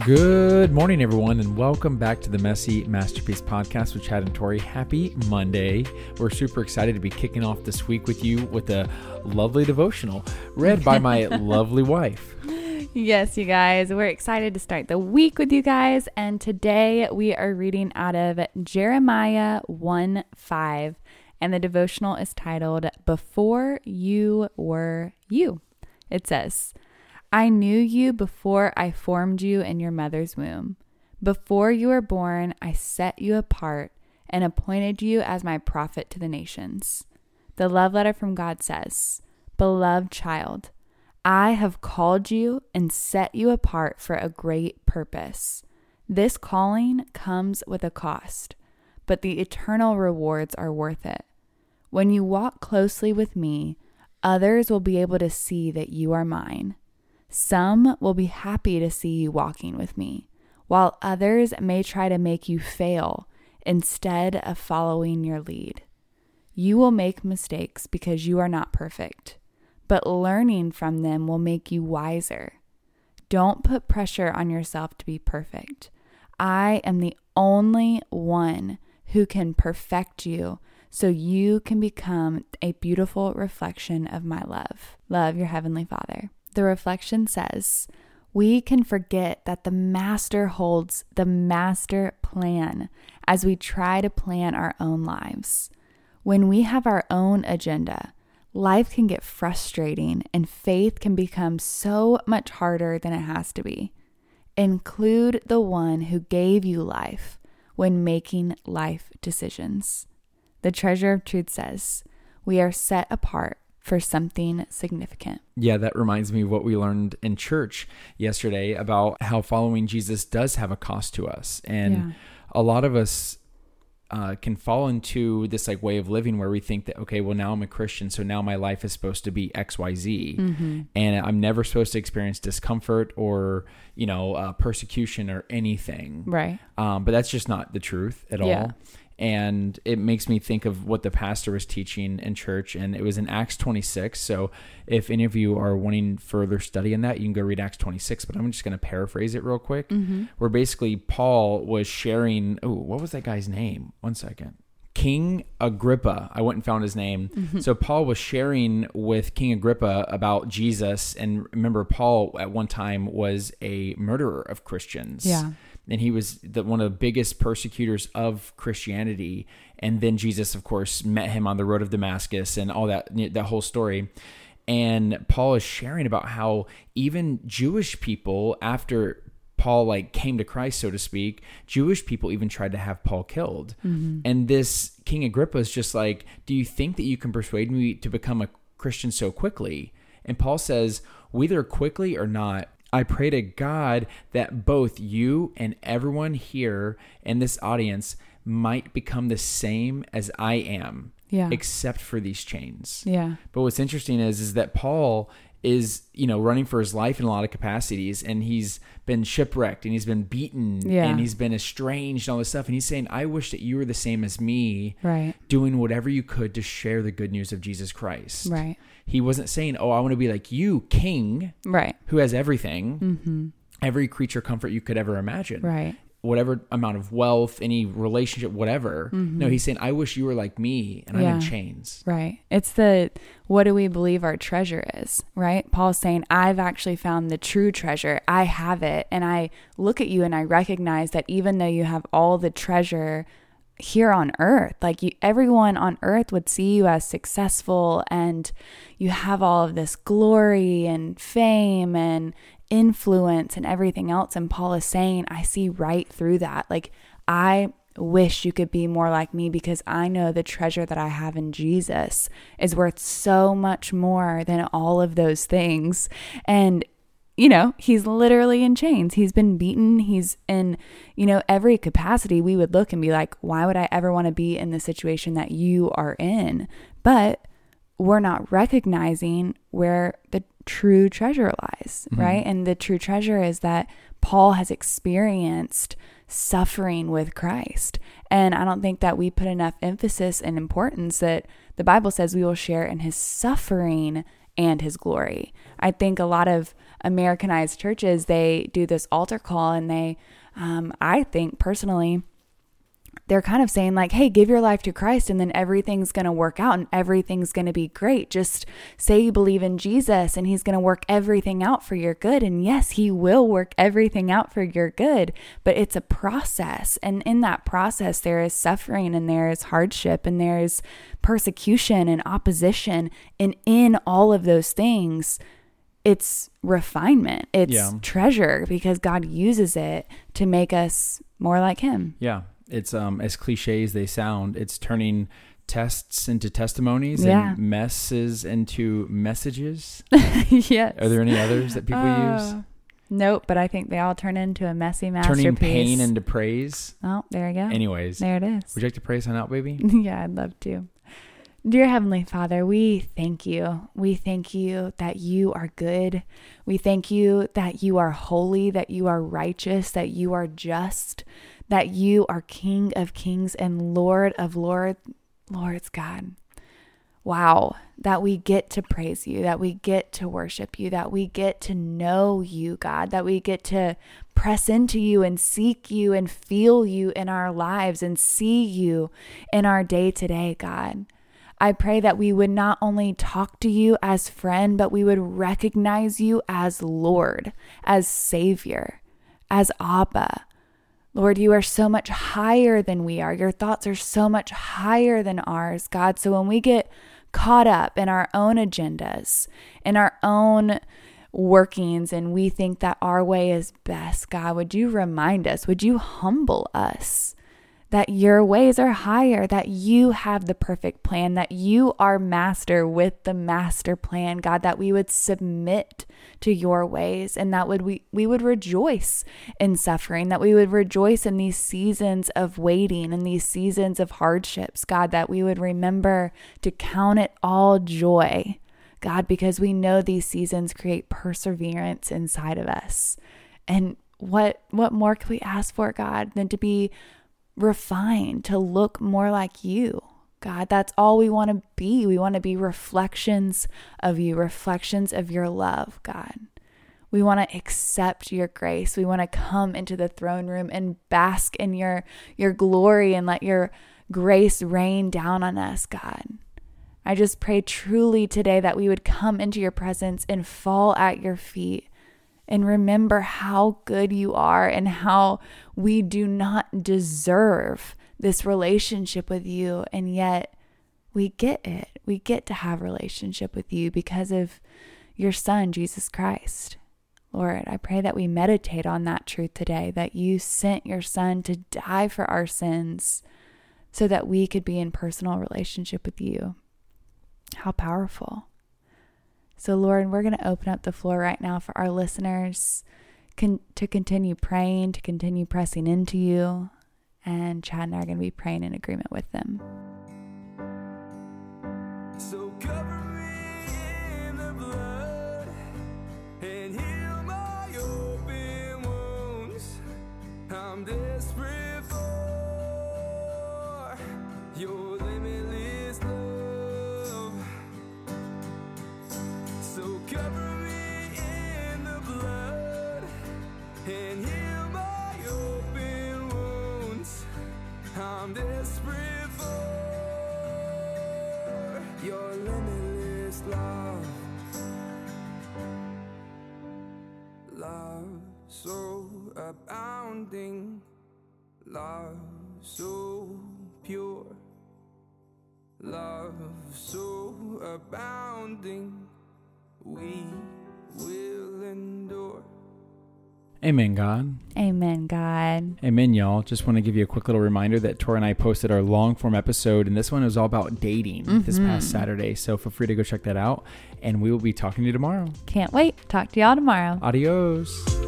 Good morning, everyone, and welcome back to the Messy Masterpiece Podcast with Chad and Tori. Happy Monday. We're super excited to be kicking off this week with you with a lovely devotional read by my lovely wife. Yes, you guys, we're excited to start the week with you guys. And today we are reading out of Jeremiah 1 5. And the devotional is titled Before You Were You. It says, I knew you before I formed you in your mother's womb. Before you were born, I set you apart and appointed you as my prophet to the nations. The love letter from God says, Beloved child, I have called you and set you apart for a great purpose. This calling comes with a cost, but the eternal rewards are worth it. When you walk closely with me, others will be able to see that you are mine. Some will be happy to see you walking with me, while others may try to make you fail instead of following your lead. You will make mistakes because you are not perfect, but learning from them will make you wiser. Don't put pressure on yourself to be perfect. I am the only one who can perfect you so you can become a beautiful reflection of my love. Love your Heavenly Father the reflection says, we can forget that the master holds the master plan as we try to plan our own lives. When we have our own agenda, life can get frustrating and faith can become so much harder than it has to be. Include the one who gave you life when making life decisions. The treasure of truth says, We are set apart for something significant. Yeah, that reminds me of what we learned in church yesterday about how following Jesus does have a cost to us. And yeah. a lot of us uh, can fall into this like way of living where we think that okay well now i'm a christian so now my life is supposed to be xyz mm-hmm. and i'm never supposed to experience discomfort or you know uh, persecution or anything right um, but that's just not the truth at yeah. all and it makes me think of what the pastor was teaching in church and it was in acts 26 so if any of you are wanting further study in that you can go read acts 26 but i'm just going to paraphrase it real quick mm-hmm. where basically paul was sharing oh what was that guy's name one second King Agrippa. I went and found his name. Mm-hmm. So Paul was sharing with King Agrippa about Jesus. And remember, Paul at one time was a murderer of Christians. Yeah and he was the, one of the biggest persecutors of Christianity. And then Jesus, of course, met him on the road of Damascus and all that that whole story. And Paul is sharing about how even Jewish people, after Paul like came to Christ, so to speak, Jewish people even tried to have Paul killed. Mm-hmm. And this King Agrippa is just like, "Do you think that you can persuade me to become a Christian so quickly?" And Paul says, "Whether quickly or not, I pray to God that both you and everyone here in this audience might become the same as I am. Yeah. Except for these chains. Yeah. But what's interesting is is that Paul is, you know, running for his life in a lot of capacities and he's been shipwrecked and he's been beaten yeah. and he's been estranged and all this stuff. And he's saying, I wish that you were the same as me. Right. Doing whatever you could to share the good news of Jesus Christ. Right. He wasn't saying, "Oh, I want to be like you, king, right, who has everything, mm-hmm. every creature comfort you could ever imagine, right." Whatever amount of wealth, any relationship, whatever. Mm-hmm. No, he's saying, I wish you were like me and yeah. I'm in chains. Right. It's the what do we believe our treasure is, right? Paul's saying, I've actually found the true treasure. I have it. And I look at you and I recognize that even though you have all the treasure here on earth. Like you, everyone on earth would see you as successful and you have all of this glory and fame and influence and everything else. And Paul is saying, I see right through that. Like, I wish you could be more like me because I know the treasure that I have in Jesus is worth so much more than all of those things. And you know, he's literally in chains. He's been beaten. He's in, you know, every capacity. We would look and be like, why would I ever want to be in the situation that you are in? But we're not recognizing where the true treasure lies, mm-hmm. right? And the true treasure is that Paul has experienced suffering with Christ. And I don't think that we put enough emphasis and importance that the Bible says we will share in his suffering and his glory. I think a lot of Americanized churches, they do this altar call and they, um, I think personally, they're kind of saying like, "Hey, give your life to Christ and then everything's going to work out and everything's going to be great. Just say you believe in Jesus and he's going to work everything out for your good." And yes, he will work everything out for your good, but it's a process. And in that process there is suffering and there is hardship and there is persecution and opposition, and in all of those things, it's refinement. It's Yeah. treasure because God uses it to make us more like him. Yeah, it's um as cliche as they sound, it's turning tests into testimonies Yeah. and messes into messages. yes. Are there any others that people use? Uh, Nope, but I think they all turn into a messy masterpiece. Turning pain into praise. oh, there you go. Anyways, there it is. would you like to pray sign out, baby? yeah, I'd love to. Dear Heavenly Father, we thank you. We thank you that you are good. We thank you that you are holy, that you are righteous, that you are just, that you are King of kings and Lord of lords. Lords, God. Wow, that we get to praise you, that we get to worship you, that we get to know you, God, that we get to press into you and seek you and feel you in our lives and see you in our day to day, God. I pray that we would not only talk to you as friend, but we would recognize you as Lord, as Savior, as Abba. Lord, you are so much higher than we are. Your thoughts are so much higher than ours, God. So when we get caught up in our own agendas, in our own workings, and we think that our way is best, God, would you remind us? Would you humble us? That your ways are higher, that you have the perfect plan, that you are master with the master plan, God, that we would submit to your ways and that would we we would rejoice in suffering, that we would rejoice in these seasons of waiting and these seasons of hardships, God, that we would remember to count it all joy. God, because we know these seasons create perseverance inside of us. And what what more can we ask for, God, than to be refined, to look more like you. God, that's all we want to be. We want to be reflections of you, reflections of your love, God. We want to accept your grace. We want to come into the throne room and bask in your your glory and let your grace rain down on us, God. I just pray truly today that we would come into your presence and fall at your feet and remember how good you are and how we do not deserve this relationship with you. And yet we get it. We get to have relationship with you because of your son Jesus Christ. Lord I pray that we meditate on that truth today that you sent your son to die for our sins so that we could be in personal relationship with you. How powerful so, Lord, we're going to open up the floor right now for our listeners con- to continue praying, to continue pressing into you. And Chad and I are going to be praying in agreement with them. So cover me love. Love so abounding, love so pure, love so abounding, we will. Amen, God. Amen, God. Amen, y'all. Just want to give you a quick little reminder that Tori and I posted our long form episode, and this one was all about dating this mm-hmm. past Saturday. So feel free to go check that out, and we will be talking to you tomorrow. Can't wait. Talk to y'all tomorrow. Adios.